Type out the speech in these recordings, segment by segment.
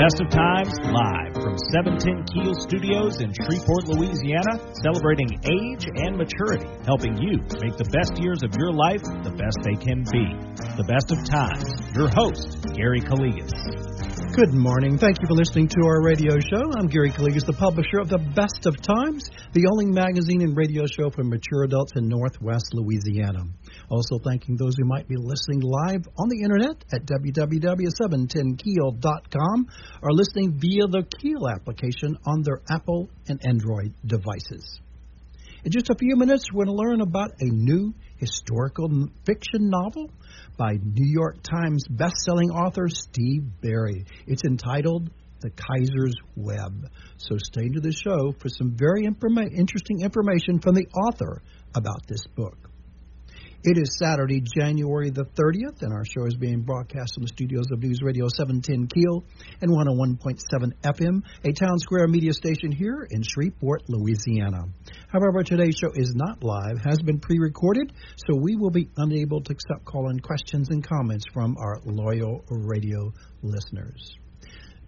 Best of Times live from 710 Keel Studios in Shreveport, Louisiana, celebrating age and maturity, helping you make the best years of your life the best they can be. The Best of Times. Your host, Gary Calligas. Good morning. Thank you for listening to our radio show. I'm Gary Calligas, the publisher of The Best of Times, the only magazine and radio show for mature adults in Northwest Louisiana. Also, thanking those who might be listening live on the internet at www.710keel.com or listening via the Keel application on their Apple and Android devices. In just a few minutes, we're going to learn about a new historical fiction novel by New York Times bestselling author Steve Berry. It's entitled The Kaiser's Web. So stay to the show for some very informa- interesting information from the author about this book. It is Saturday, January the 30th, and our show is being broadcast from the studios of News Radio 710 Keel and 101.7 FM, a town square media station here in Shreveport, Louisiana. However, today's show is not live, has been pre recorded, so we will be unable to accept call in questions and comments from our loyal radio listeners.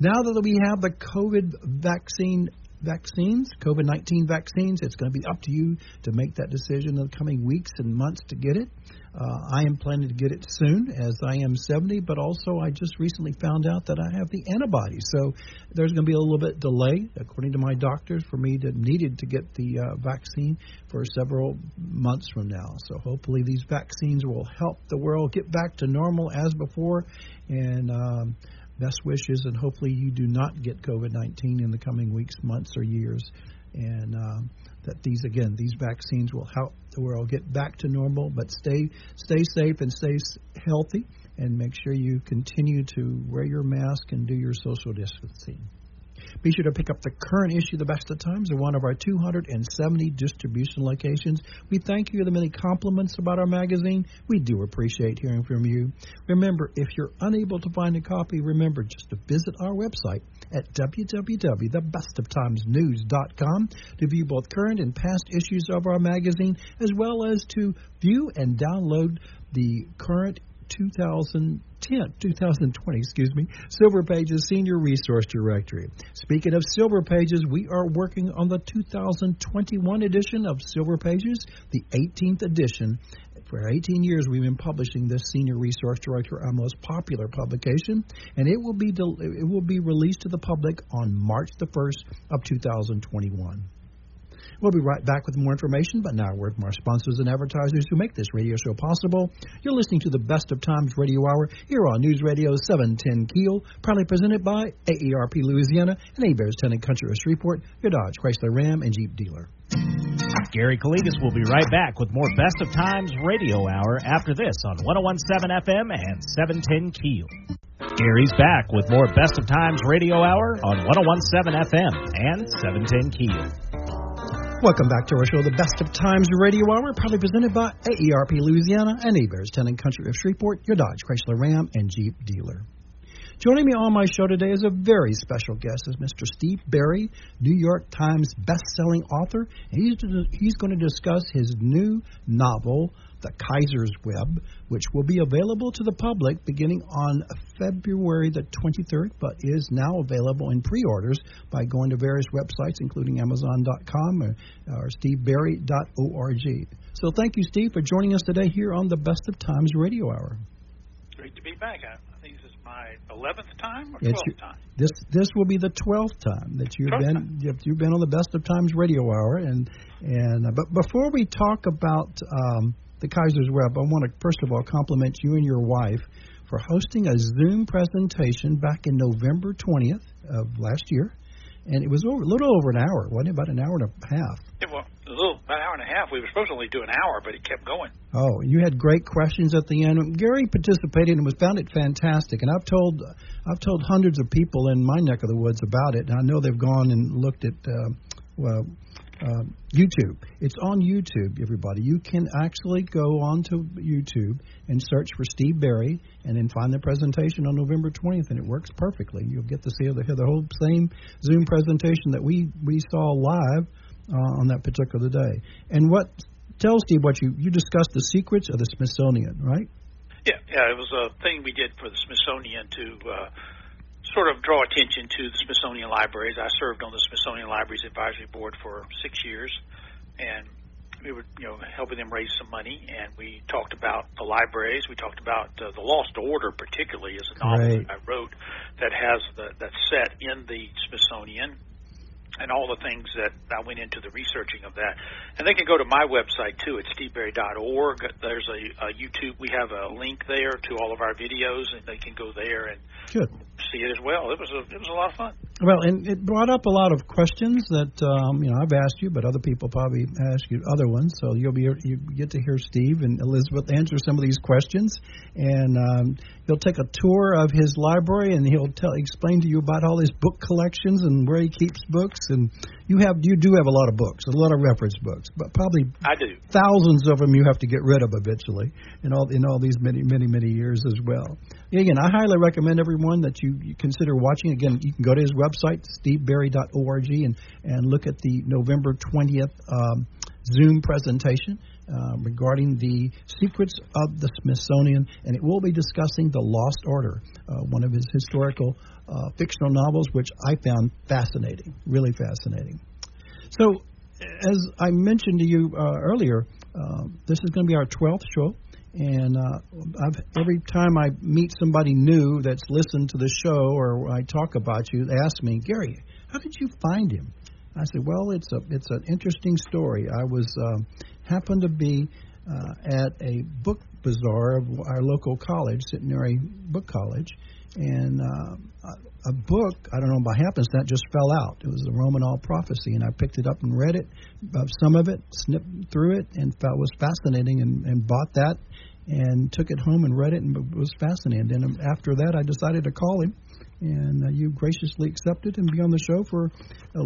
Now that we have the COVID vaccine vaccines, COVID 19 vaccines. It's going to be up to you to make that decision in the coming weeks and months to get it. Uh, I am planning to get it soon as I am 70, but also I just recently found out that I have the antibodies. So there's going to be a little bit delay, according to my doctors, for me to needed to get the uh, vaccine for several months from now. So hopefully these vaccines will help the world get back to normal as before. And um, best wishes, and hopefully you do not get COVID 19 in the coming weeks, months, or years. And um, that these again, these vaccines will help the world get back to normal, but stay stay safe and stay healthy, and make sure you continue to wear your mask and do your social distancing. Be sure to pick up the current issue the Best of Times at one of our 270 distribution locations. We thank you for the many compliments about our magazine. We do appreciate hearing from you. Remember, if you're unable to find a copy, remember just to visit our website at www.thebestoftimesnews.com to view both current and past issues of our magazine, as well as to view and download the current 2010, 2020, excuse me, Silver Pages Senior Resource Directory. Speaking of Silver Pages, we are working on the 2021 edition of Silver Pages, the 18th edition. For 18 years, we've been publishing this Senior Resource Directory, our most popular publication, and it will be it will be released to the public on March the 1st of 2021. We'll be right back with more information, but now a word from our sponsors and advertisers who make this radio show possible. You're listening to the Best of Times Radio Hour here on News Radio 710 Keel, proudly presented by AARP Louisiana and Hebert's Town and Country of Shreveport, your Dodge, Chrysler, Ram, and Jeep dealer. Gary Calligas will be right back with more Best of Times Radio Hour after this on 1017 FM and 710 Keel. Gary's back with more Best of Times Radio Hour on 1017 FM and 710 Keel. Welcome back to our show, The Best of Times Radio Hour, proudly presented by AARP Louisiana and Hebert's Town and Country of Shreveport, your Dodge, Chrysler, Ram, and Jeep dealer. Joining me on my show today is a very special guest, is Mr. Steve Berry, New York Times best-selling author. And he's, he's going to discuss his new novel, The Kaiser's Web, which will be available to the public beginning on February the 23rd, but is now available in pre-orders by going to various websites, including Amazon.com or, or SteveBerry.org. So thank you, Steve, for joining us today here on the Best of Times Radio Hour. Great to be back I think this is my eleventh time or twelfth time. This this will be the twelfth time that you've 12th been you've, you've, been on the Best of Times Radio Hour, and and uh, but before we talk about um, the Kaiser's Web, I want to first of all compliment you and your wife for hosting a Zoom presentation back in November twentieth of last year and it was over, a little over an hour, wasn't it? About an hour and a half. Yeah, well, a little about an hour and a half. We were supposed to only do an hour, but it kept going. Oh, you had great questions at the end. Gary participated and was found it fantastic. And I've told I've told hundreds of people in my neck of the woods about it, and I know they've gone and looked at uh, well uh, YouTube. It's on YouTube, everybody. You can actually go onto YouTube and search for Steve Berry, and then find the presentation on November 20th, and it works perfectly. You'll get to see the, the whole same Zoom presentation that we we saw live uh, on that particular day. And what tell Steve what you you discussed the secrets of the Smithsonian, right? Yeah, yeah. It was a thing we did for the Smithsonian to. Uh, sort of draw attention to the Smithsonian Libraries. I served on the Smithsonian Libraries Advisory Board for six years, and we were, you know, helping them raise some money. And we talked about the libraries. We talked about uh, the Lost Order, particularly, as a novel right. that I wrote that has the that's set in the Smithsonian and all the things that I went into the researching of that. And they can go to my website too at steveberry.org. There's a, a YouTube. We have a link there to all of our videos, and they can go there and Good. see it as well. It was a it was a lot of fun. Well, and it brought up a lot of questions that um, you know I've asked you, but other people probably ask you other ones. So you'll be you get to hear Steve and Elizabeth answer some of these questions, and um, he'll take a tour of his library and he'll tell explain to you about all his book collections and where he keeps books. And you have you do have a lot of books, a lot of reference books, but probably I do. thousands of them you have to get rid of eventually in all in all these many many many years as well. Again, I highly recommend everyone that you, you consider watching. Again, you can go to his website steveberry.org and and look at the November 20th um, Zoom presentation uh, regarding the secrets of the Smithsonian, and it will be discussing the Lost Order, uh, one of his historical uh, fictional novels, which I found fascinating, really fascinating. So, as I mentioned to you uh, earlier, uh, this is going to be our 12th show. And uh, every time I meet somebody new that's listened to the show or I talk about you, they ask me, Gary, how did you find him? I said, well, it's a it's an interesting story. I was um, happened to be uh, at a book bazaar of our local college, Centenary Book College, and uh, a- book I don't know by happenstance just fell out. It was the Romanov prophecy, and I picked it up and read it, uh, some of it, snipped through it, and felt was fascinating, and, and bought that, and took it home and read it, and was fascinating. And after that, I decided to call him, and uh, you graciously accepted and be on the show for uh,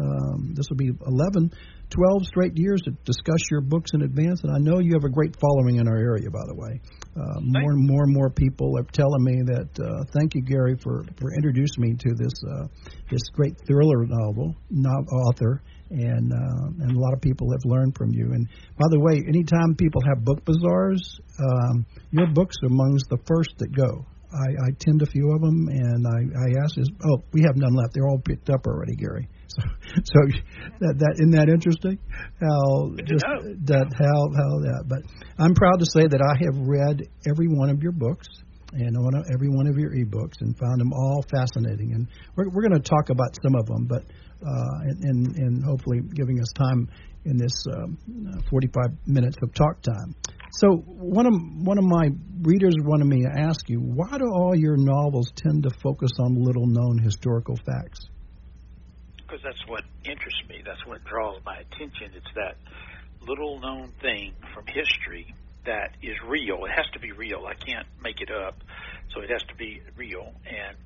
um, this will be 11, 12 straight years to discuss your books in advance. And I know you have a great following in our area, by the way. Uh, more and more and more people are telling me that uh, thank you, Gary, for, for introducing me to this uh, this great thriller novel no- author. And uh, and a lot of people have learned from you. And by the way, anytime people have book bazaars, um, your books are amongst the first that go. I, I attend a few of them, and I, I ask, is, oh, we have none left. They're all picked up already, Gary. So, so that that isn't that interesting? How just that how how that. But I'm proud to say that I have read every one of your books and every one of your ebooks and found them all fascinating. And we're we're going to talk about some of them, but uh, and, and and hopefully giving us time in this um, 45 minutes of talk time. So one of one of my readers wanted me to ask you, why do all your novels tend to focus on little known historical facts? Because that's what interests me. That's what draws my attention. It's that little known thing from history that is real. It has to be real. I can't make it up, so it has to be real. And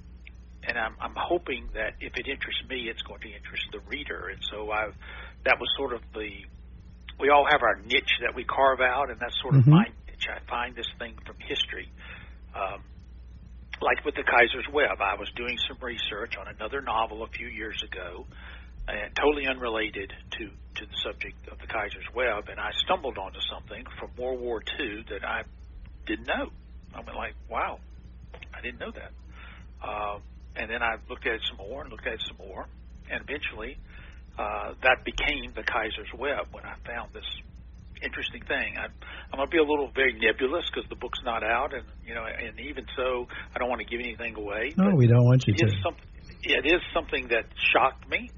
and I'm I'm hoping that if it interests me, it's going to interest the reader. And so I've that was sort of the we all have our niche that we carve out, and that's sort of Mhm. my niche. I find this thing from history. Um, like with the Kaiser's Web, I was doing some research on another novel a few years ago, and totally unrelated to to the subject of the Kaiser's Web, and I stumbled onto something from World War II that I didn't know. I went like, wow, I didn't know that. Uh, and then I looked at it some more and looked at it some more, and eventually uh, that became the Kaiser's Web when I found this interesting thing. I, I'm going to be a little very nebulous because the book's not out, and you know, and even so, I don't want to give anything away. No, we don't want you to. something. It is something that shocked me.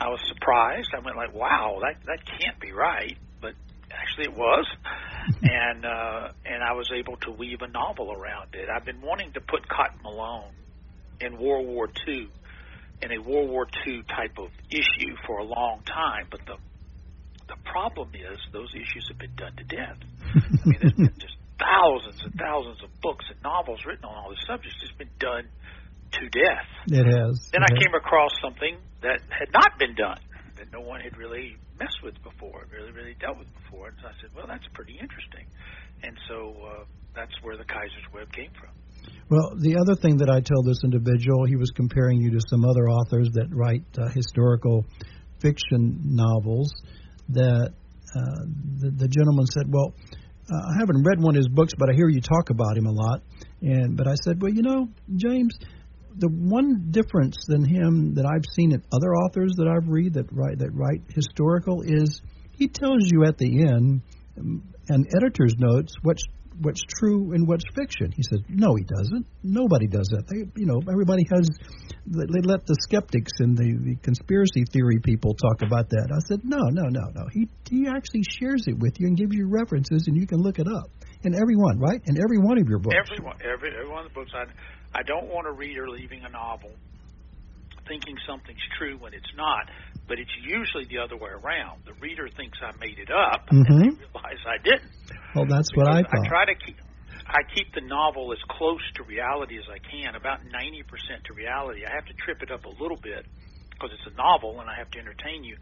I was surprised. I went like, "Wow, that that can't be right," but actually it was, and uh, and I was able to weave a novel around it. I've been wanting to put Cotton Malone in World War II in a World War II type of issue for a long time, but the the problem is those issues have been done to death. I mean, there's been just thousands and thousands of books and novels written on all these subjects. It's been done to death. It has. Then It I has. came across something that had not been done, that no one had really messed with before, really, really dealt with before. And so I said, well, that's pretty interesting. And so uh, that's where the Kaiser's Web came from. Well, the other thing that I told this individual, he was comparing you to some other authors that write uh, historical fiction novels. That uh, the, the gentleman said, "Well, uh, I haven't read one of his books, but I hear you talk about him a lot." And but I said, "Well, you know, James, the one difference than him that I've seen in other authors that I've read that write that write historical is he tells you at the end um, and editor's notes what's what's true and what's fiction. He says, no, he doesn't. Nobody does that. They, you know, everybody has. They let the skeptics and the, the conspiracy theory people talk about that. I said, no, no, no, no. He he actually shares it with you and gives you references, and you can look it up. In every one, right? In every one of your books. Every one, every, every one of the books. I I don't want a reader leaving a novel thinking something's true when it's not, but it's usually the other way around. The reader thinks I made it up, mm-hmm. and they realize I didn't. Well, that's what I thought. I try to keep. I keep the novel as close to reality as I can, about 90% to reality. I have to trip it up a little bit because it's a novel and I have to entertain you.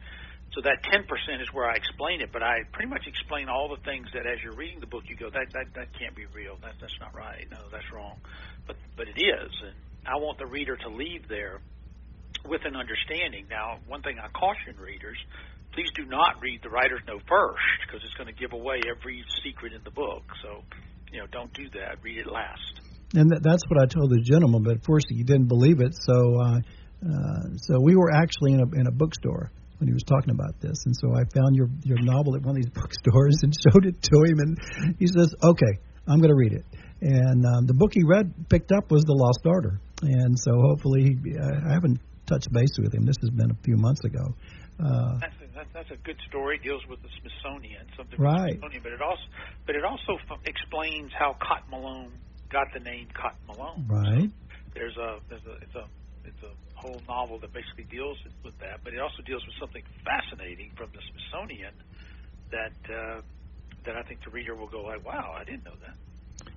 So that 10% is where I explain it, but I pretty much explain all the things that as you're reading the book you go that that that can't be real. That that's not right. No, that's wrong. But but it is. And I want the reader to leave there with an understanding. Now, one thing I caution readers, please do not read the writer's note first because it's going to give away every secret in the book. So, you know, don't do that. Read it last. And that's what I told the gentleman, but of course he didn't believe it. So, uh, uh, so we were actually in a in a bookstore when he was talking about this, and so I found your your novel at one of these bookstores and showed it to him, and he says, "Okay, I'm going to read it." And um, the book he read picked up was The Lost Order, and so hopefully I haven't touch base with him. This has been a few months ago. Uh, that's, a, that's, that's a good story. It deals with the Smithsonian, something right. Smithsonian, but it also but it also f- explains how Cotton Malone got the name Cotton Malone. Right. So there's a there's a it's a it's a whole novel that basically deals with that, but it also deals with something fascinating from the Smithsonian that uh, that I think the reader will go like, "Wow, I didn't know that."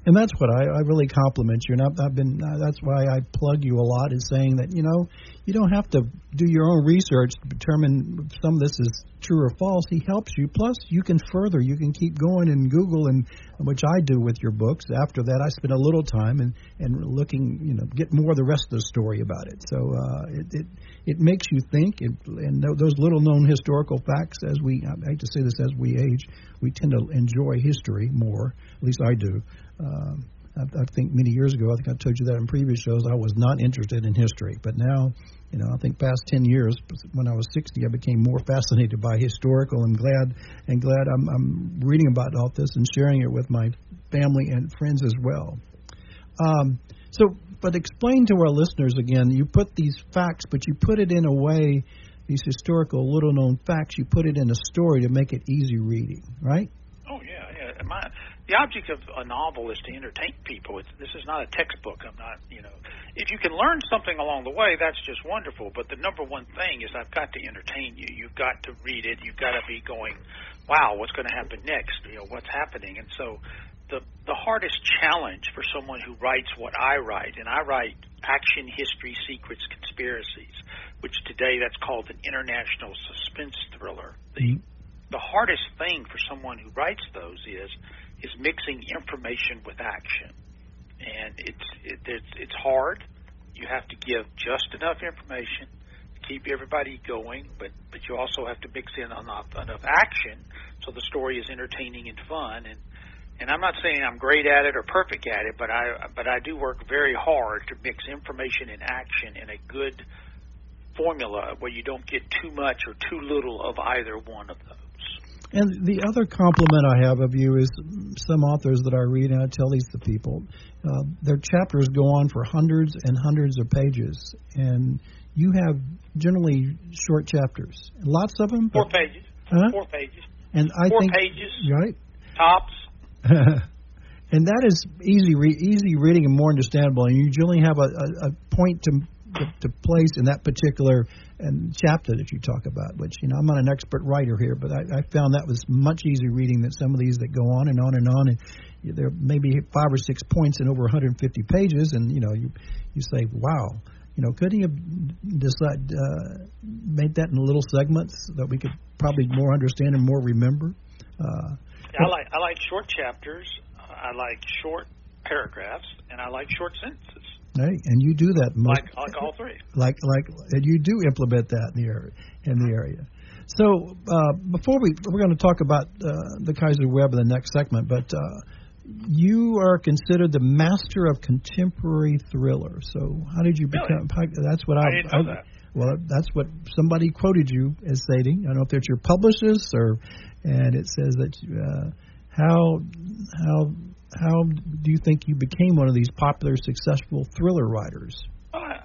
And that's what I, I really compliment you, and I've, I've been. Uh, that's why I plug you a lot, is saying that you know you don't have to do your own research to determine if some of this is true or false. He helps you. Plus, you can further. You can keep going and Google, and which I do with your books. After that, I spend a little time and and looking, you know, get more of the rest of the story about it. So uh, it, it it makes you think, it, and those little known historical facts. As we, I hate to say this, as we age, we tend to enjoy history more. At least I do. Um, I, I think many years ago, I think I told you that in previous shows, I was not interested in history. But now, you know, I think past 10 years, when I was 60, I became more fascinated by historical and glad and glad I'm, I'm reading about all this and sharing it with my family and friends as well. Um, so, but explain to our listeners again, you put these facts, but you put it in a way, these historical little known facts, you put it in a story to make it easy reading, right? Oh, yeah, yeah. My, the object of a novel is to entertain people. It's, this is not a textbook. I'm not, you know, if you can learn something along the way, that's just wonderful. But the number one thing is I've got to entertain you. You've got to read it. You've got to be going, wow, what's going to happen next? You know, what's happening? And so the the hardest challenge for someone who writes what I write, and I write action, history, secrets, conspiracies, which today that's called an international suspense thriller. The mm-hmm. the hardest thing for someone who writes those is is mixing information with action, and it's it, it's it's hard. You have to give just enough information to keep everybody going, but but you also have to mix in enough enough action so the story is entertaining and fun. And and I'm not saying I'm great at it or perfect at it, but I but I do work very hard to mix information and action in a good formula where you don't get too much or too little of either one of those. And the other compliment I have of you is some authors that I read, and I tell these to people, uh, their chapters go on for hundreds and hundreds of pages, and you have generally short chapters, lots of them. Four pages. Huh? Four pages. And I Four think pages. right. Tops. and that is easy, re- easy reading and more understandable. And you generally have a, a, a point to, to to place in that particular and chapter that you talk about, which you know I'm not an expert writer here, but I, I found that was much easier reading than some of these that go on and on and on, and there may be five or six points in over 150 pages, and you know you you say, wow, you know, couldn't you have decide uh, made that in little segments that we could probably more understand and more remember? Uh, I like I like short chapters. I like short paragraphs, and I like short sentences. And you do that most, like, like all three. Like like and you do implement that in the area in the area. So uh, before we we're going to talk about uh, the Kaiser Web in the next segment, but uh, you are considered the master of contemporary thriller. So how did you become? Really? That's what I, I know that. Well, that's what somebody quoted you as stating. I don't know if that's your publicist or, and it says that uh, how how how do you think you became one of these popular, successful thriller writers? Well, I,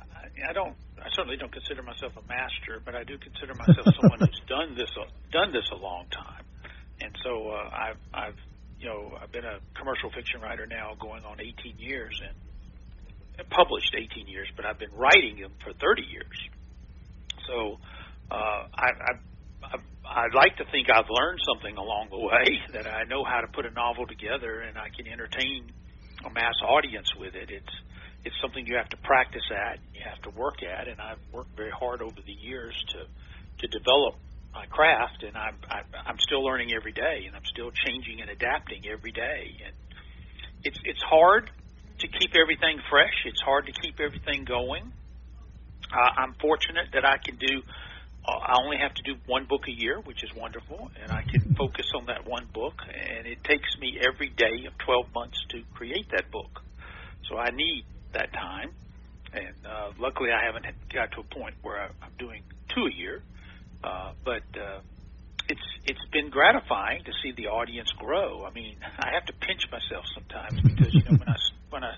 I don't. I certainly don't consider myself a master, but I do consider myself someone who's done this done this a long time, and so uh, I've I've you know I've been a commercial fiction writer now going on 18 years and published 18 years, but I've been writing them for 30 years. So uh, I, I I'd like to think I've learned something along the way that I know how to put a novel together and I can entertain a mass audience with it. It's it's something you have to practice at, you have to work at, and I've worked very hard over the years to to develop my craft, and I'm I'm, I'm still learning every day, and I'm still changing and adapting every day, and it's it's hard to keep everything fresh. It's hard to keep everything going. Uh, I'm fortunate that I can do I only have to do one book a year, which is wonderful, and I can focus on that one book. And it takes me every day of 12 months to create that book. So I need that time. And uh, luckily, I haven't got to a point where I'm doing two a year. Uh, but uh, it's it's been gratifying to see the audience grow. I mean, I have to pinch myself sometimes because you know when I when I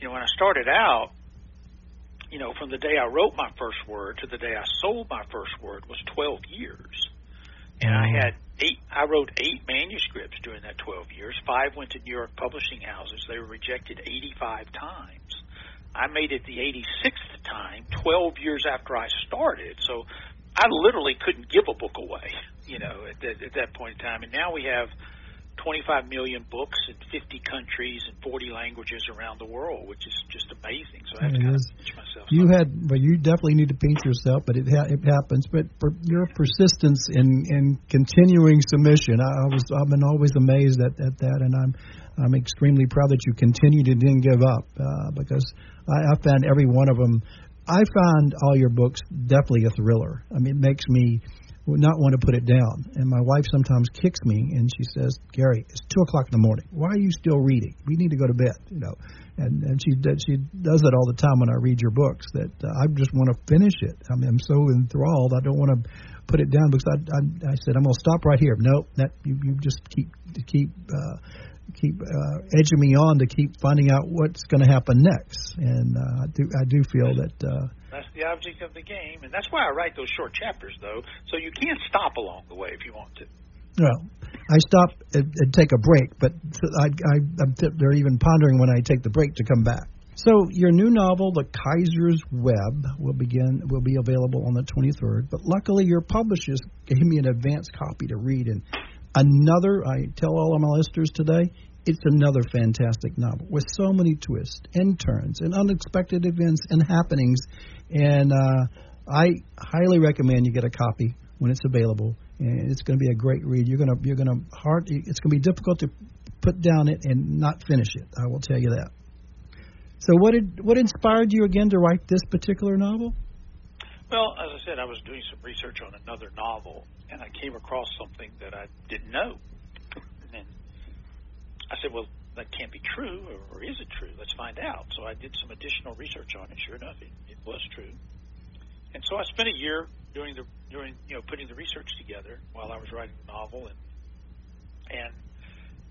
you know when I started out you know, from the day I wrote my first word to the day I sold my first word was 12 years. And I mm. had eight, I wrote eight manuscripts during that 12 years. Five went to New York publishing houses. They were rejected 85 times. I made it the 86th time, 12 years after I started. So I literally couldn't give a book away, you know, at, that, at that point in time. And now we have 25 million books in 50 countries and 40 languages around the world, which is just amazing. So I have to kind of pinch myself. You had, well, you definitely need to pinch yourself, but it ha- it happens. But for your persistence in in continuing submission, I, I was I've been always amazed at, at that, and I'm I'm extremely proud that you continued and didn't give up uh, because I, I found every one of them. I found all your books definitely a thriller. I mean, it makes me would not want to put it down. And my wife sometimes kicks me and she says, Gary, it's two o'clock in the morning. Why are you still reading? We need to go to bed, you know. And and she she does that all the time when I read your books. That uh, I just want to finish it. I mean, I'm so enthralled. I don't want to put it down because I I, I said I'm going to stop right here. No, that you you just keep keep. Uh, keep uh, edging me on to keep finding out what's going to happen next, and uh, I do I do feel that uh, that's the object of the game, and that's why I write those short chapters, though, so you can't stop along the way if you want to. Well, I stop and, and take a break, but I, I, I'm, they're even pondering when I take the break to come back. So your new novel, The Kaiser's Web, will begin will be available on the 23rd. But luckily, your publishers gave me an advance copy to read, and Another, I tell all of my listeners today, it's another fantastic novel with so many twists and turns and unexpected events and happenings. And uh, I highly recommend you get a copy when it's available. And it's going to be a great read. You're going to you're going to hard. It's going to be difficult to put down it and not finish it. I will tell you that. So, what did what inspired you again to write this particular novel? Well, as I said, I was doing some research on another novel, and I came across something that I didn't know. And then I said, well, that can't be true, or, is it true? Let's find out. So I did some additional research on it. Sure enough, it, it was true. And so I spent a year doing the doing you know putting the research together while I was writing the novel, and and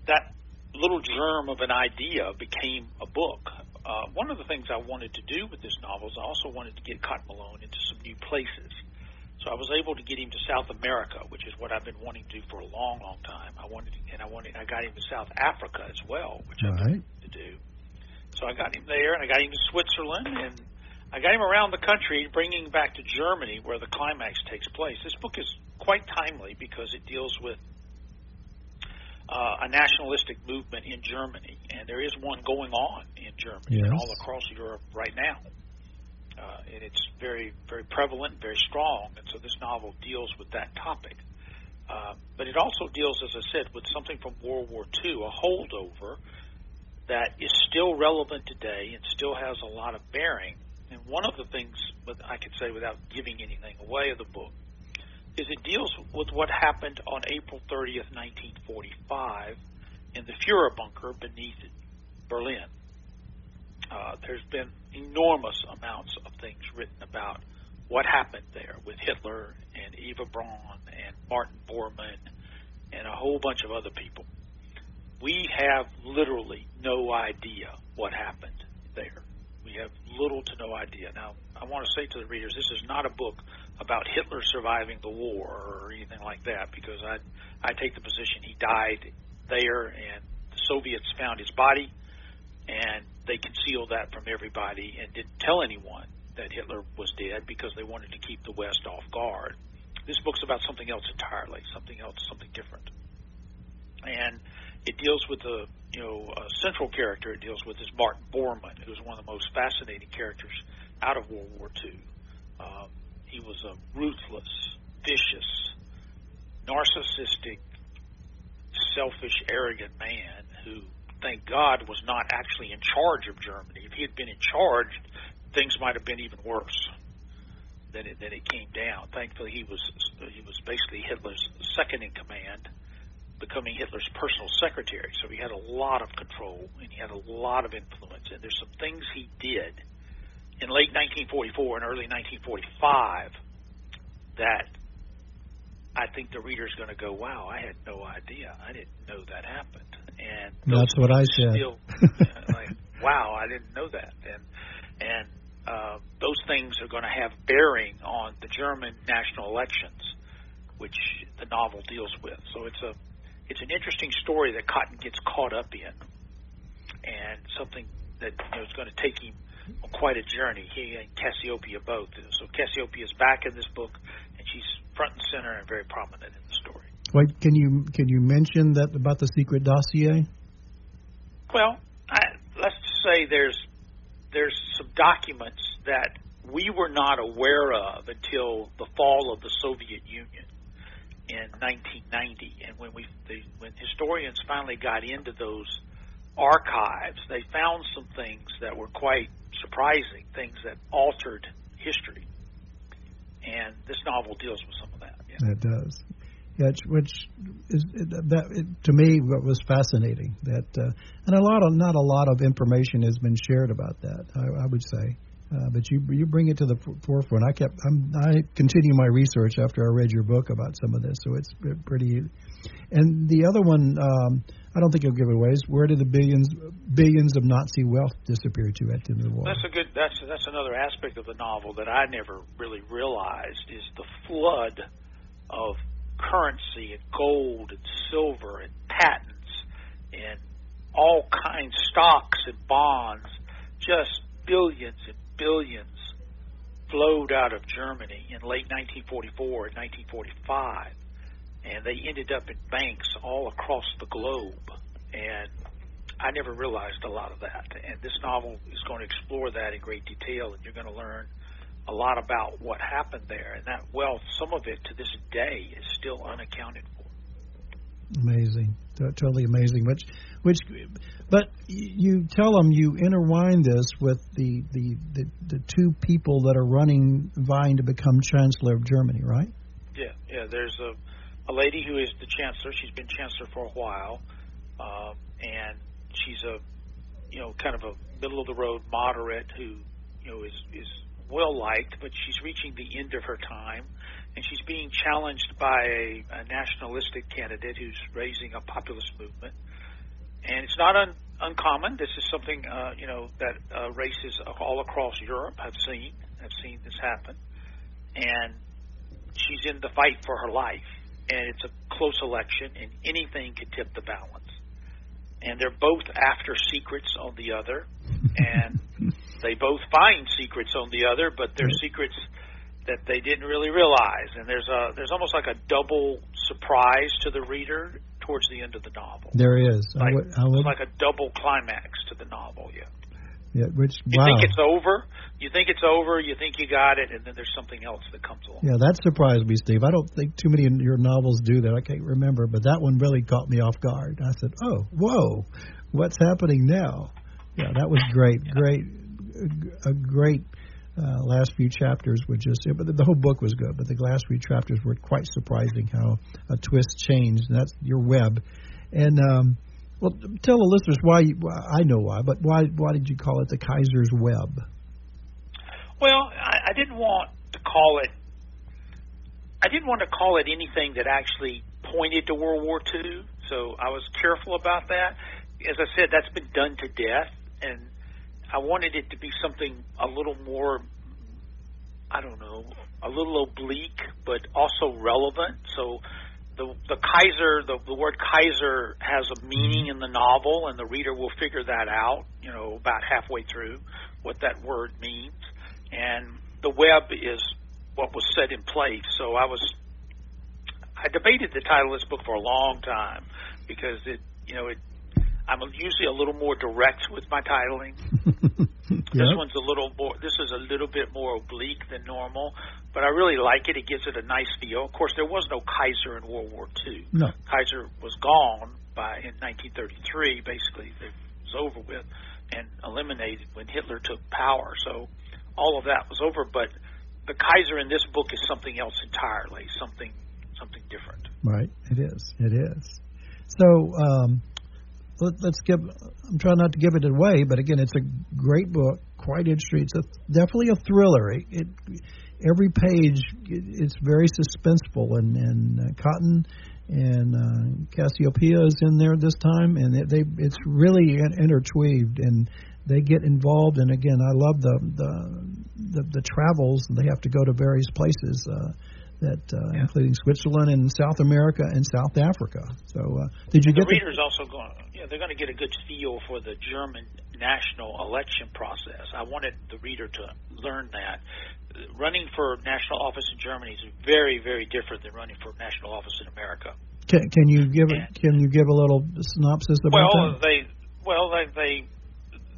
that little germ of an idea became a book uh, one of the things I wanted to do with this novel is I also wanted to get Cotton Malone into some new places. So I was able to get him to South America, which is what I've been wanting to do for a long, long time. I wanted, to, and I wanted, I got him to South Africa as well, which I wanted to do. So I got him there, and I got him to Switzerland, and I got him around the country, bringing him back to Germany, where the climax takes place. This book is quite timely because it deals with uh, a nationalistic movement in Germany, and there is one going on in Germany yes. and all across Europe right now. Uh, and it's very, very prevalent, very strong, and so this novel deals with that topic. Uh, but it also deals, as I said, with something from World War II, a holdover that is still relevant today and still has a lot of bearing. And one of the things that I could say without giving anything away of the book is it deals with what happened on April 30th, 1945, in the Fuhrer bunker beneath Berlin. Uh, there's been enormous amounts of things written about what happened there with Hitler and Eva Braun and Martin Bormann and a whole bunch of other people. We have literally no idea what happened there. We have little to no idea. Now, I want to say to the readers, this is not a book about Hitler surviving the war or anything like that, because I I take the position he died there, and the Soviets found his body, and they concealed that from everybody and didn't tell anyone that Hitler was dead because they wanted to keep the West off guard. This book's about something else entirely, something else, something different, and it deals with the you know a central character. It deals with is Martin Bormann, who's one of the most fascinating characters out of World War II. Um, he was a ruthless, vicious, narcissistic, selfish, arrogant man who, thank God, was not actually in charge of Germany. If he had been in charge, things might have been even worse than it, than it came down. Thankfully, he was he was basically Hitler's second in command, becoming Hitler's personal secretary. So he had a lot of control and he had a lot of influence. And there's some things he did in late 1944 and early 1945 that I think the reader's going to go, "Wow, I had no idea. I didn't know that happened." And that's what I said. Still, like, wow, I didn't know that. And and uh, those things are going to have bearing on the German national elections, which the novel deals with. So it's a it's an interesting story that Cotton gets caught up in, and something that you know, is going to take him quite a journey. He and Cassiopeia both. So Cassiopeia is back in this book, and she's front and center and very prominent in the story. Wait, can you can you mention that about the secret dossier? Well, I, let's say there's there's some documents that we were not aware of until the fall of the Soviet Union in 1990, and when we the, when historians finally got into those archives, they found some things that were quite surprising, things that altered history. And this novel deals with some of that. Yeah. It does. Yeah, which is that it, to me what was fascinating. That uh, and a lot of not a lot of information has been shared about that. I, I would say, uh, but you you bring it to the forefront. I kept I'm, I continue my research after I read your book about some of this, so it's pretty. And the other one, um, I don't think you'll give it away. Is where did the billions billions of Nazi wealth disappear to at the end of the war? That's a good. That's that's another aspect of the novel that I never really realized is the flood of currency and gold and silver and patents and all kinds stocks and bonds, just billions and billions flowed out of Germany in late 1944 and 1945, and they ended up in banks all across the globe. And I never realized a lot of that. And this novel is going to explore that in great detail, and you're going to learn a lot about what happened there, and that wealth, some of it to this day, is still unaccounted for. Amazing, totally amazing. Which, which, but you tell them you intertwine this with the, the the the two people that are running, vying to become chancellor of Germany, right? Yeah, yeah. There's a a lady who is the chancellor. She's been chancellor for a while, um, and she's a you know kind of a middle of the road moderate who you know is is well liked, but she's reaching the end of her time, and she's being challenged by a, a nationalistic candidate who's raising a populist movement. And it's not un, uncommon. This is something uh, you know that uh, races all across Europe have seen have seen this happen, and she's in the fight for her life. And it's a close election, and anything could tip the balance. And they're both after secrets on the other, and they both find secrets on the other, but they're secrets that they didn't really realize. And there's a there's almost like a double surprise to the reader towards the end of the novel. There is. Like, I would, I would, like a double climax to the novel. Yeah. Yeah, which you wow. think it's over, you think it's over, you think you got it, and then there's something else that comes along. Yeah, that surprised me, Steve. I don't think too many of your novels do that. I can't remember, but that one really caught me off guard. I said, "Oh, whoa, what's happening now?" Yeah, that was great, yeah. great, a great uh, last few chapters were just, but the whole book was good, but the last few chapters were quite surprising how a twist changed. And that's your web. And um, Well, tell the listeners why. You, I know why, but why? Why did you call it the Kaiser's Web? Well, I, I didn't want to call it. I didn't want to call it anything that actually pointed to World War II. So I was careful about that. As I said, that's been done to death, and I wanted it to be something a little more. I don't know, a little oblique, but also relevant. So the the Kaiser, the, the word Kaiser has a meaning in the novel, and the reader will figure that out. You know, about halfway through, what that word means, and the web is what was set in place. So I was, I debated the title of this book for a long time because it, you know, it. I'm usually a little more direct with my titling. This one's a little more. This is a little bit more oblique than normal, but I really like it. It gives it a nice feel. Of course, there was no Kaiser in World War II. No. Kaiser was gone by in 1933. Basically, it was over with and eliminated when Hitler took power. So all of that was over. But the Kaiser in this book is something else entirely. Something something different. Right. It is. It is. So um, let, let's give. I'm trying not to give it away, but again, it's a great book, quite interesting. It's a, definitely a thriller. It, it every page it, it's very suspenseful, and and uh, Cotton and uh, Cassiopeia is in there this time, and it, they it's really in- intertwined and. They get involved, and again, I love the the the, the travels. They have to go to various places. Uh, that uh, Yeah. including Switzerland and South America and South Africa. So, uh, did you The get the, readers also going. Yeah, they're going to get a good feel for the German national election process. I wanted the reader to learn that running for national office in Germany is very, very different than running for national office in America. Can, can you give Yeah. it? Can you give a little synopsis about Well, that? they well they they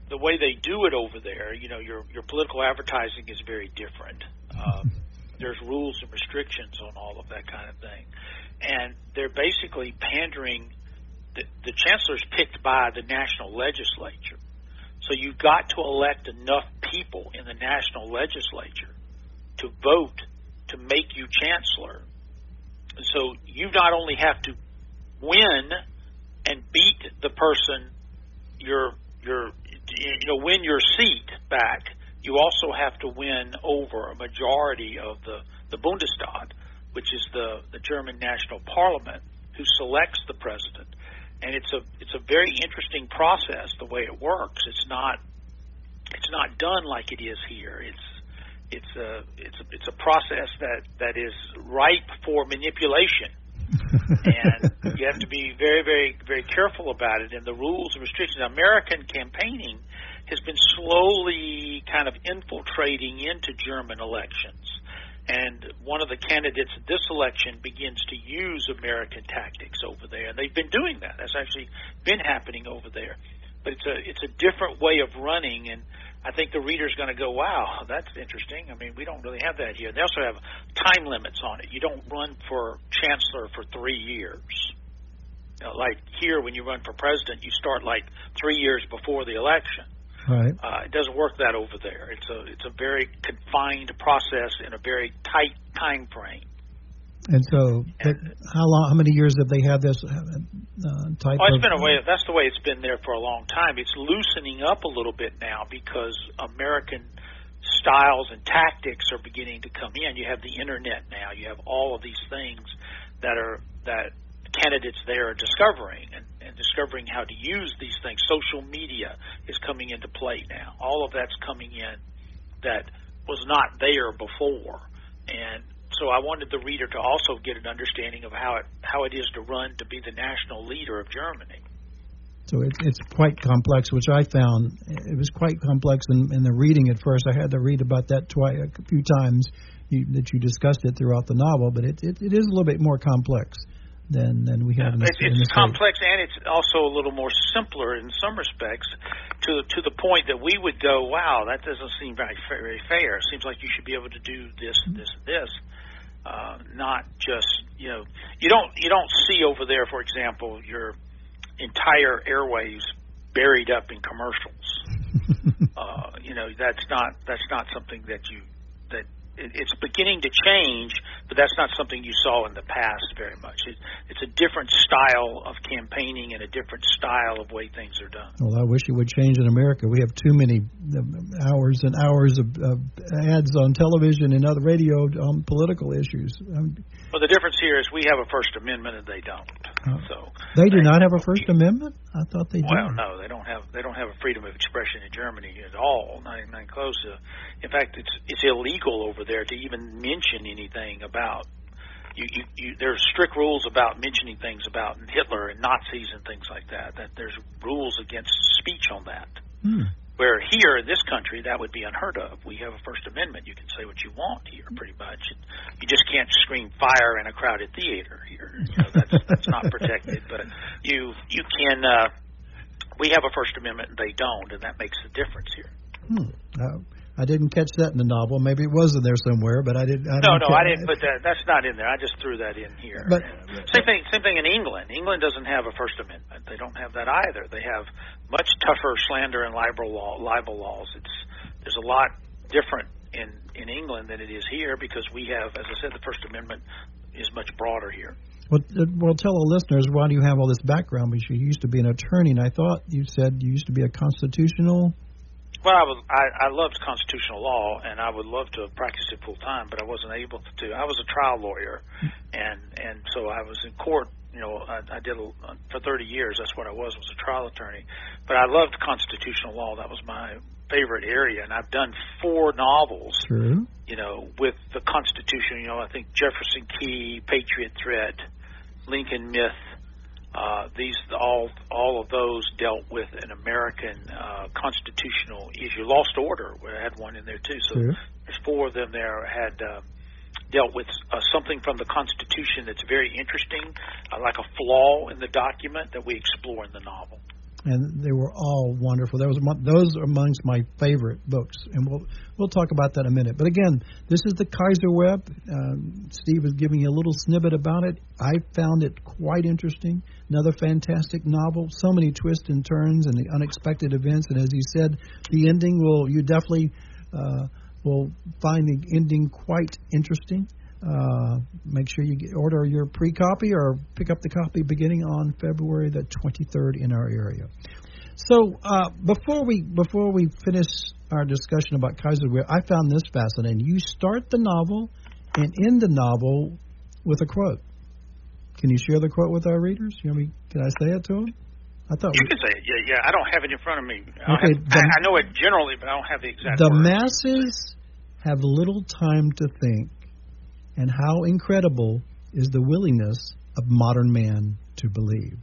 the way they do it over there, you know, your your political advertising is very different. Um, there's rules and restrictions on all of that kind of thing, and they're basically pandering. The, the chancellor's picked by the national legislature, so you've got to elect enough people in the national legislature to vote to make you chancellor. So you not only have to win and beat the person your your you know win your seat back you also have to win over a majority of the the Bundestag which is the the German national parliament who selects the president and it's a it's a very interesting process the way it works it's not it's not done like it is here it's it's a it's a, it's a process that that is ripe for manipulation and you have to be very, very, very careful about it. And the rules and restrictions. American campaigning has been slowly kind of infiltrating into German elections. And one of the candidates in this election begins to use American tactics over there, and they've been doing that. That's actually been happening over there. But it's a it's a different way of running, and I think the reader's going to go, "Wow, that's interesting." I mean, we don't really have that here. They also have time limits on it. You don't run for chancellor for three years. You know, like here, when you run for president, you start like three years before the election. Right. Uh, it doesn't work that over there. It's a it's a very confined process in a very tight time frame. And so, but how long? How many years have they had this uh, type Oh, it's of? been a way. That's the way it's been there for a long time. It's loosening up a little bit now because American styles and tactics are beginning to come in. You have the internet now. You have all of these things that are that candidates there are discovering and, and discovering how to use these things. Social media is coming into play now. All of that's coming in that was not there before, and so I wanted the reader to also get an understanding of how it how it is to run to be the national leader of Germany. So it, it's quite complex, which I found it was quite complex in, in the reading at first. I had to read about that twice, a few times you, that you discussed it throughout the novel, but it, it, it is a little bit more complex than than we have in the, It's, in the complex and it's also a little more simpler in some respects, to to the point that we would go, "Wow, that doesn't seem very very fair." It seems like you should be able to do this, this, and this, uh, not just you know you don't you don't see over there, for example, your entire airways buried up in commercials. uh, you know that's not that's not something that you that it's beginning to change, but that's not something you saw in the past very much. It, it's a different style of campaigning and a different style of way things are done. Well, I wish it would change in America. We have too many uh, hours and hours of uh, ads on television and other radio on political issues. Um, well, the difference here is we have a First Amendment and they don't. Uh, so they do not have a First Amendment. I thought they did. Well, no, they don't have. They don't have a freedom of expression in Germany at all. Not even close to. In fact, it's it's illegal over there to even mention anything about. You, you, you, there's strict rules about mentioning things about Hitler and Nazis and things like that. That there's rules against speech on that. Hmm. Where here in this country, that would be unheard of. We have a First Amendment. You can say what you want here, pretty much. You just can't scream fire in a crowded theater here. You know, that's that's not protected. But you you can. Uh, we have a First Amendment, and they don't, and that makes the difference here. Hmm. Uh, I didn't catch that in the novel. Maybe it was in there somewhere, but I didn't. I no, didn't no, I didn't put that. That's not in there. I just threw that in here. But same thing. Same thing in England. England doesn't have a First Amendment. They don't have that either. They have much tougher slander and libel law, libel laws. It's there's a lot different in in England than it is here because we have, as I said, the First Amendment is much broader here. Well, uh, well, tell the listeners why do you have all this background? Because you used to be an attorney, and I thought you said you used to be a constitutional well, I was I, I loved constitutional law, and I would love to have practiced it full time, but I wasn't able to. I was a trial lawyer, and and so I was in court. You know, I, I did a, for 30 years. That's what I was was a trial attorney. But I loved constitutional law. That was my favorite area, and I've done four novels. True. You know, with the Constitution. You know, I think Jefferson Key, Patriot Threat, Lincoln Myth, uh, these all all of those dealt with an American uh, constitutional issue. Lost Order had one in there too. So there's four of them there had uh, dealt with uh, something from the Constitution that's very interesting, uh, like a flaw in the document that we explore in the novel and they were all wonderful. That was those are amongst my favorite books, and we'll we'll talk about that in a minute. But again, this is the Kaiser Web. Uh, Steve was giving you a little snippet about it. I found it quite interesting. Another fantastic novel. So many twists and turns and the unexpected events. And as he said, the ending will you definitely uh, will find the ending quite interesting. Uh, make sure you order your pre-copy or pick up the copy beginning on February the 23rd in our area. So uh, before we before we finish our discussion about Kaiser, I found this fascinating. You start the novel and end the novel with a quote. Can you share the quote with our readers? You know, me, can I say it to them? I thought you we, can say it. Yeah, yeah. I don't have it in front of me. I okay, have, the, I, I know it generally, but I don't have the exact. The words. masses have little time to think and how incredible is the willingness of modern man to believe.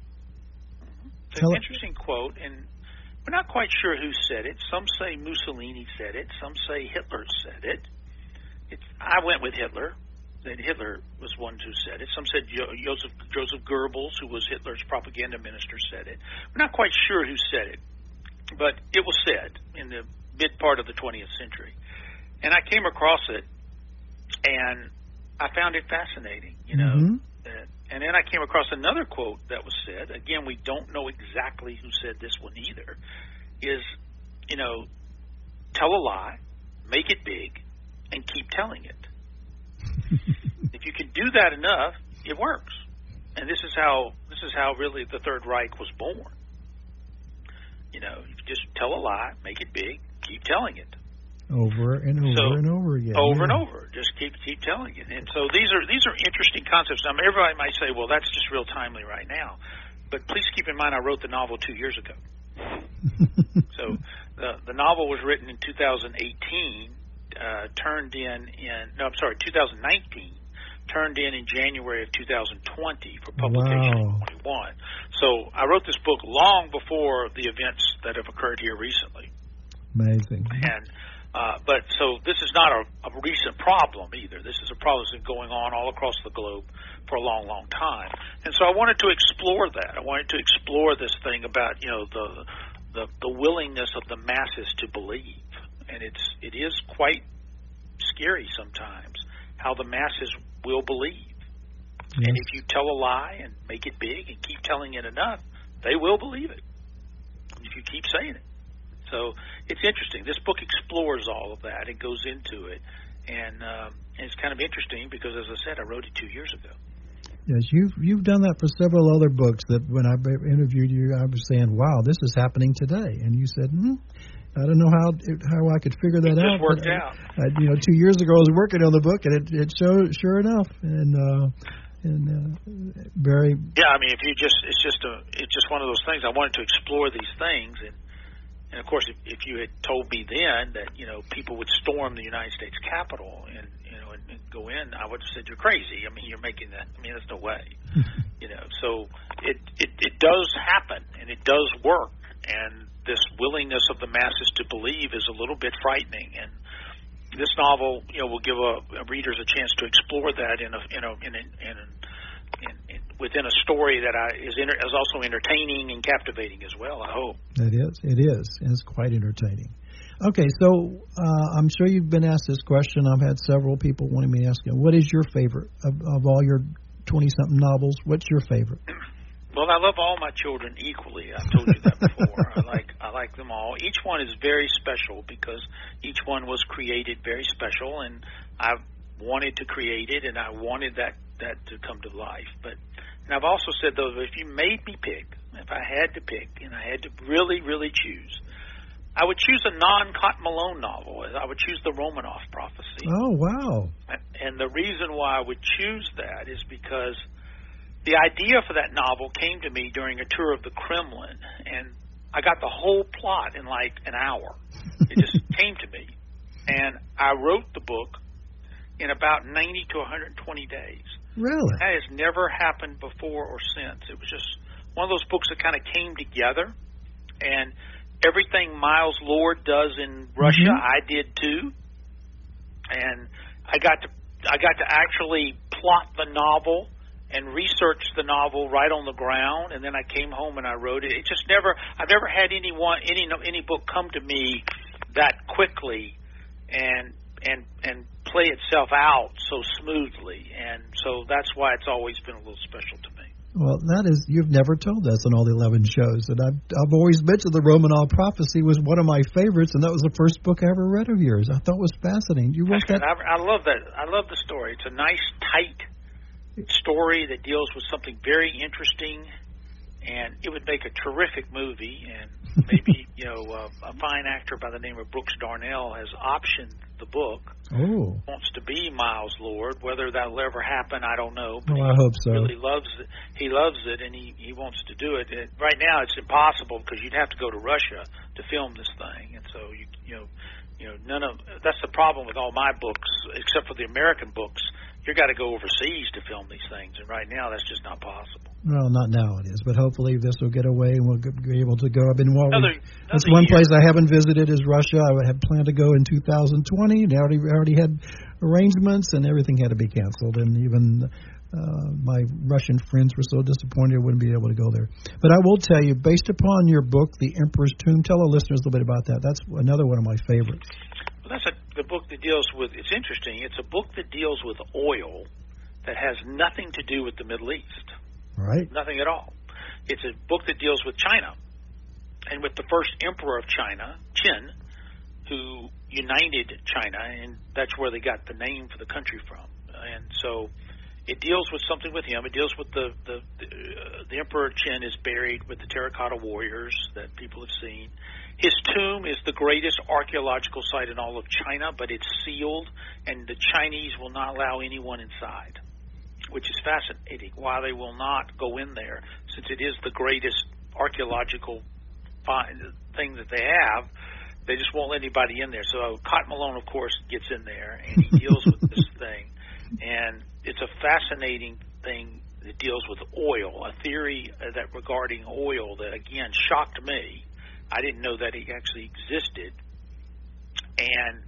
It's an interesting quote, and we're not quite sure who said it. Some say Mussolini said it. Some say Hitler said it. It's, I went with Hitler. That Hitler was one who said it. Some said jo- Joseph Joseph Goebbels, who was Hitler's propaganda minister, said it. We're not quite sure who said it, but it was said in the mid part of the 20th century. And I came across it, and I found it fascinating, you know. Mm-hmm. And then I came across another quote that was said. Again, we don't know exactly who said this one either. Is you know, tell a lie, make it big, and keep telling it. if you can do that enough, it works. And this is how this is how really the Third Reich was born. You know, you just tell a lie, make it big, keep telling it over and over so, and over again. Over yeah. and over. Just keep keep telling it. And so these are these are interesting concepts. Now everybody might say, well, that's just real timely right now, but please keep in mind I wrote the novel two years ago. so the the novel was written in 2018, uh, turned in in no, I'm sorry, 2019. Turned in in January of 2020 for publication wow. in 21. So I wrote this book long before the events that have occurred here recently. Amazing. And uh, but so this is not a, a recent problem either. This is a problem that's been going on all across the globe for a long, long time. And so I wanted to explore that. I wanted to explore this thing about you know the the, the willingness of the masses to believe, and it's it is quite scary sometimes how the masses will believe. Yes. And if you tell a lie and make it big and keep telling it enough, they will believe it. If you keep saying it. So it's interesting. This book explores all of that. It goes into it, and uh, it's kind of interesting because, as I said, I wrote it two years ago. Yes, you've you've done that for several other books. That when I interviewed you, I was saying, "Wow, this is happening today," and you said, hmm, "I don't know how how I could figure that it out." Just worked out. I, you know, two years ago I was working on the book, and it it showed sure enough, and uh, and uh, very. Yeah, I mean, if you just it's just a it's just one of those things. I wanted to explore these things, and and of course, if, if you had told me then that you know people would storm the United States Capitol and you know and, and go in, I would have said you're crazy. I mean, you're making that. I mean, there's no way. you know, so it, it it does happen and it does work, and this willingness of the masses to believe is a little bit frightening. And this novel, you know, will give a, a readers a chance to explore that in a in a in, a, in, a, in, in within a story that I, is inter, is also entertaining and captivating as well. I hope it is. It is. It's quite entertaining. Okay, so uh, I'm sure you've been asked this question. I've had several people wanting me to ask you, what is your favorite of, of all your 20 something novels? What's your favorite? Well, I love all my children equally. I've told you that before. I like I like them all. Each one is very special because each one was created very special, and I wanted to create it, and I wanted that that to come to life. But and I've also said though, if you made me pick, if I had to pick, and I had to really, really choose, I would choose a non-Cotton Malone novel. I would choose the Romanov Prophecy. Oh wow! And the reason why I would choose that is because the idea for that novel came to me during a tour of the Kremlin, and I got the whole plot in like an hour. It just came to me, and I wrote the book in about 90 to 120 days. Really? That has never happened before or since. It was just one of those books that kind of came together, and everything Miles Lord does in Russia, mm-hmm. I did too. And I got to I got to actually plot the novel and research the novel right on the ground and then I came home and I wrote it. It just never I've never had anyone any any book come to me that quickly and and and play itself out so smoothly and so that's why it's always been a little special to me. Well, that is you've never told us on all the eleven shows, and I've I've always mentioned the Romanov prophecy was one of my favorites, and that was the first book I ever read of yours. I thought it was fascinating. You wrote that. I, I love that. I love the story. It's a nice, tight story that deals with something very interesting, and it would make a terrific movie. And maybe you know uh, a fine actor by the name of Brooks Darnell has optioned the book. Oh, wants to be Miles Lord. Whether that'll ever happen, I don't know. But well, I hope so. Really loves it. He loves it, and he he wants to do it. it. Right now, it's impossible because you'd have to go to Russia to film this thing, and so you you know you know none of that's the problem with all my books, except for the American books. You got to go overseas to film these things, and right now that's just not possible. Well, not now it is, but hopefully this will get away and we'll be able to go. I've been well. Another, that's one year. place I haven't visited is Russia. I had planned to go in 2020. They already already had arrangements, and everything had to be canceled. And even uh, my Russian friends were so disappointed I wouldn't be able to go there. But I will tell you, based upon your book, The Emperor's Tomb, tell our listeners a little bit about that. That's another one of my favorites. Well, that's a, the book that deals with. It's interesting. It's a book that deals with oil that has nothing to do with the Middle East. Right. Nothing at all. It's a book that deals with China and with the first emperor of China, Qin, who united China, and that's where they got the name for the country from. And so it deals with something with him. It deals with the the the, uh, the emperor Qin is buried with the terracotta warriors that people have seen. His tomb is the greatest archaeological site in all of China, but it's sealed, and the Chinese will not allow anyone inside which is fascinating, why they will not go in there, since it is the greatest archaeological find, thing that they have. They just won't let anybody in there. So Cotton Malone, of course, gets in there and he deals with this thing, and it's a fascinating thing that deals with oil, a theory uh, that regarding oil that again shocked me. I didn't know that it actually existed, and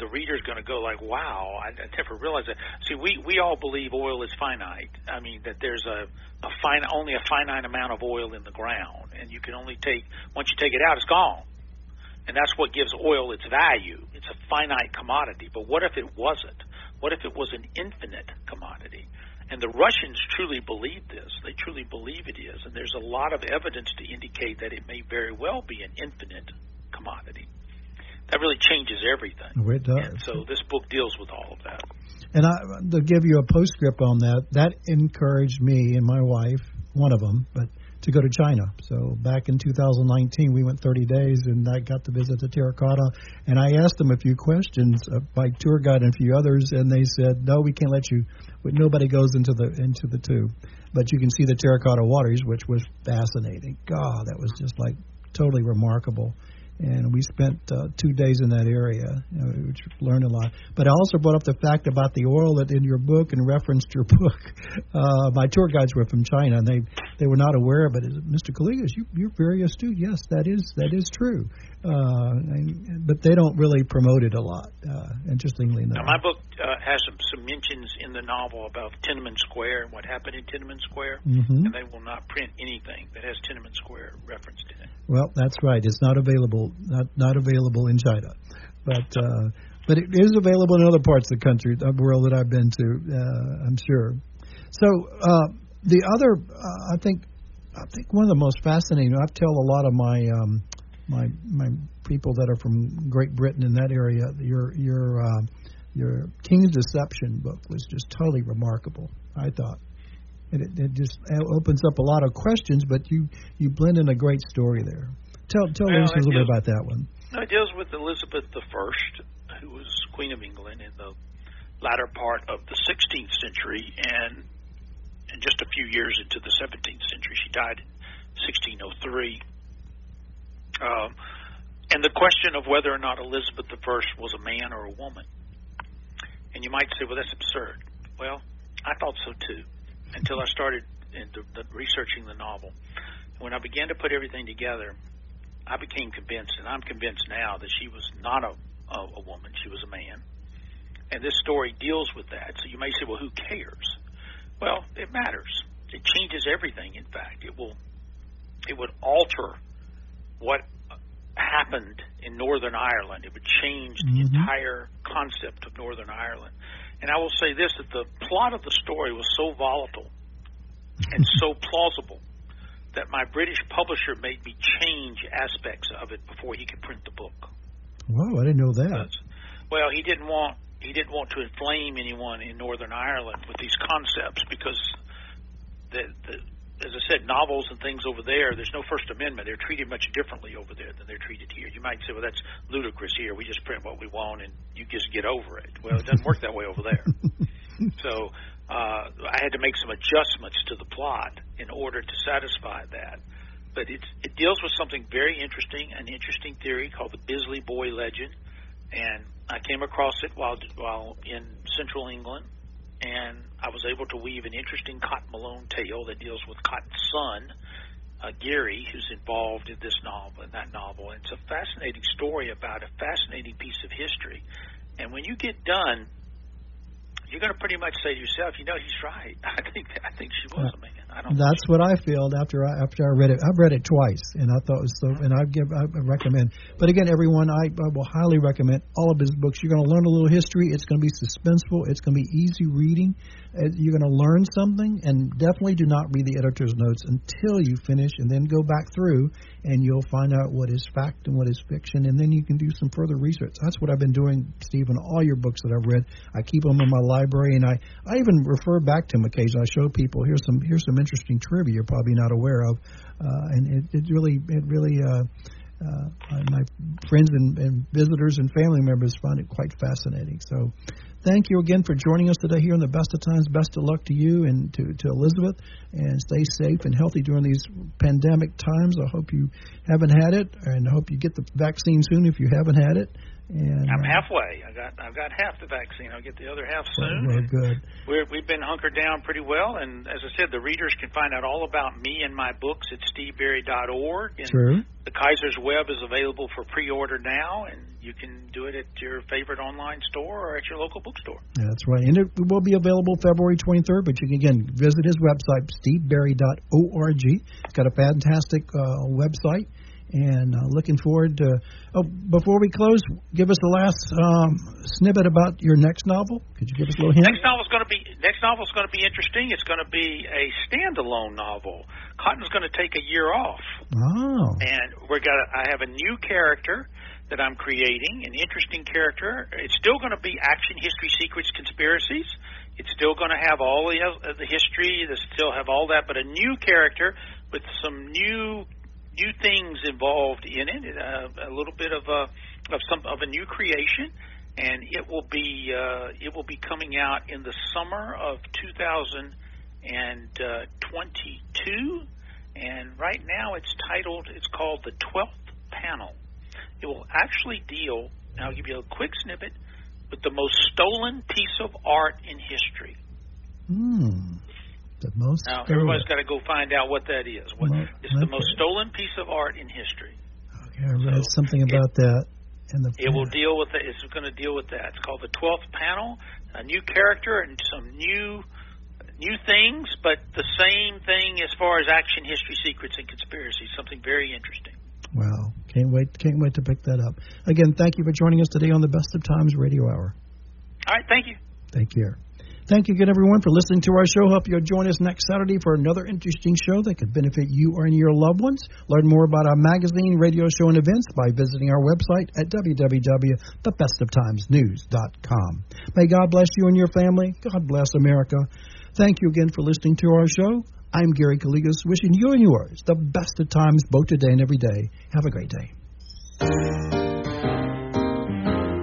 the reader's going to go like, "Wow, I, I never realized that." See, we we all believe oil is finite. I mean that there's a a fine only a finite amount of oil in the ground, and you can only take once you take it out, it's gone. And that's what gives oil its value. It's a finite commodity. But what if it wasn't? What if it was an infinite commodity? And the Russians truly believe this. They truly believe it is. And there's a lot of evidence to indicate that it may very well be an infinite commodity that really changes everything. Oh, it does. And so this book deals with all of that. And I, to give you a postscript on that, that encouraged me and my wife, one of them, but to go to China. So back in 2019, we went 30 days, and I got to visit the Terracotta. And I asked them a few questions, uh, my tour guide and a few others, and they said, "No, we can't let you. Nobody goes into the into the tube, but you can see the Terracotta warriors, which was fascinating. God, that was just like totally remarkable." And we spent uh, two days in that area, you know, which learned a lot. But I also brought up the fact about the oil that in your book and referenced your book. Uh, my tour guides were from China, and they they were not aware of it. Mr. Calligas, you, you're very astute. Yes, that is that is true. Uh, and, but they don't really promote it a lot. Uh, interestingly enough. Now, my book uh, has some, some mentions in the novel about Tiananmen Square and what happened in Tiananmen Square, mm-hmm. and they will not print anything that has Tiananmen Square referenced in it. Well, that's right. It's not available not not available in China, but. Uh, but it is available in other parts of the country, the world that I've been to. Uh, I'm sure. So uh, the other, uh, I think, I think one of the most fascinating. I tell a lot of my um, my my people that are from Great Britain in that area. Your your uh, your King's Deception book was just totally remarkable. I thought. And it, it just opens up a lot of questions, but you you blend in a great story there. Tell tell well, us a little bit about that one. It deals with Elizabeth I, who was Queen of England in the latter part of the 16th century, and and just a few years into the 17th century, she died in 1603. Um, and the question of whether or not Elizabeth I was a man or a woman. And you might say, well, that's absurd. Well, I thought so too, until I started into the, researching the novel. When I began to put everything together, I became convinced, and I'm convinced now, that she was not a, a, a woman, she was a man. And this story deals with that. So you may say, well, who cares? Well, it matters. It changes everything, in fact. It will it would alter what happened in Northern Ireland. It would change the mm-hmm. entire concept of Northern Ireland. And I will say this that the plot of the story was so volatile and so plausible that my British publisher made me change aspects of it before he could print the book. Wow, I didn't know that. Well, he didn't want he didn't want to inflame anyone in Northern Ireland with these concepts because the, the as I said, novels and things over there, there's no First Amendment. They're treated much differently over there than they're treated here. You might say, well, that's ludicrous here. We just print what we want and you just get over it. Well, it doesn't work that way over there. so uh, I had to make some adjustments to the plot in order to satisfy that. But it's, it deals with something very interesting, an interesting theory called the Bisley Boy legend. And I came across it while while in Central England and I was able to weave an interesting Cotton Malone tale that deals with Cotton's son, uh, Gary, who's involved in this novel, in that novel. And it's a fascinating story about a fascinating piece of history. And when you get done, you're going to pretty much say to yourself, you know, he's right. I think I think she was a man. I don't. That's what I felt after I after I read it. I've read it twice, and I thought it was so. And I give I recommend. But again, everyone, I, I will highly recommend all of his books. You're going to learn a little history. It's going to be suspenseful. It's going to be easy reading. Uh, you're going to learn something, and definitely do not read the editor's notes until you finish, and then go back through, and you'll find out what is fact and what is fiction, and then you can do some further research. That's what I've been doing, Stephen. All your books that I've read, I keep them in my library, and I I even refer back to them occasionally. I show people here's some here's some interesting trivia you're probably not aware of, uh, and it, it really it really. Uh, uh, my friends and, and visitors and family members find it quite fascinating. So, thank you again for joining us today here in the best of times. Best of luck to you and to, to Elizabeth, and stay safe and healthy during these pandemic times. I hope you haven't had it, and I hope you get the vaccine soon if you haven't had it. And, I'm uh, halfway. I got I've got half the vaccine. I'll get the other half soon. Well, good. We're, we've been hunkered down pretty well, and as I said, the readers can find out all about me and my books at steveberry.org. And True. The Kaiser's Web is available for pre-order now, and you can do it at your favorite online store or at your local bookstore. That's right, and it will be available February 23rd. But you can again visit his website, steveberry.org. It's got a fantastic uh, website and uh, looking forward to. Oh, before we close, give us the last um, snippet about your next novel. Could you give us a little hint? Next novel is going to be next novel is going to be interesting. It's going to be a standalone novel. Cotton's going to take a year off. Oh. And we're got. I have a new character that I'm creating, an interesting character. It's still going to be action, history, secrets, conspiracies. It's still going to have all the, uh, the history. They still have all that, but a new character with some new new things involved in it. Uh, a little bit of a of some of a new creation, and it will be uh, it will be coming out in the summer of 2022. And right now, it's titled. It's called the Twelfth Panel. It will actually deal. I'll give you a quick snippet with the most stolen piece of art in history. Hmm. The most. Now everybody's got to go find out what that is. What, Well, it's the most stolen piece of art in history. Okay, I read so something it- about that. In the It will deal with it. It's going to deal with that. It's called the Twelfth Panel. A new character and some new new things, but the same thing as far as action, history, secrets, and conspiracy. Something very interesting. Wow. Can't wait. Can't wait to pick that up. Again, thank you for joining us today on the Best of Times Radio Hour. All right. Thank you. Take care. Thank you again, everyone, for listening to our show. Hope you'll join us next Saturday for another interesting show that could benefit you or any of your loved ones. Learn more about our magazine, radio show, and events by visiting our website at www.thebestoftimesnews.com. May God bless you and your family. God bless America. Thank you again for listening to our show. I'm Gary Calligas, wishing you and yours the best of times both today and every day. Have a great day.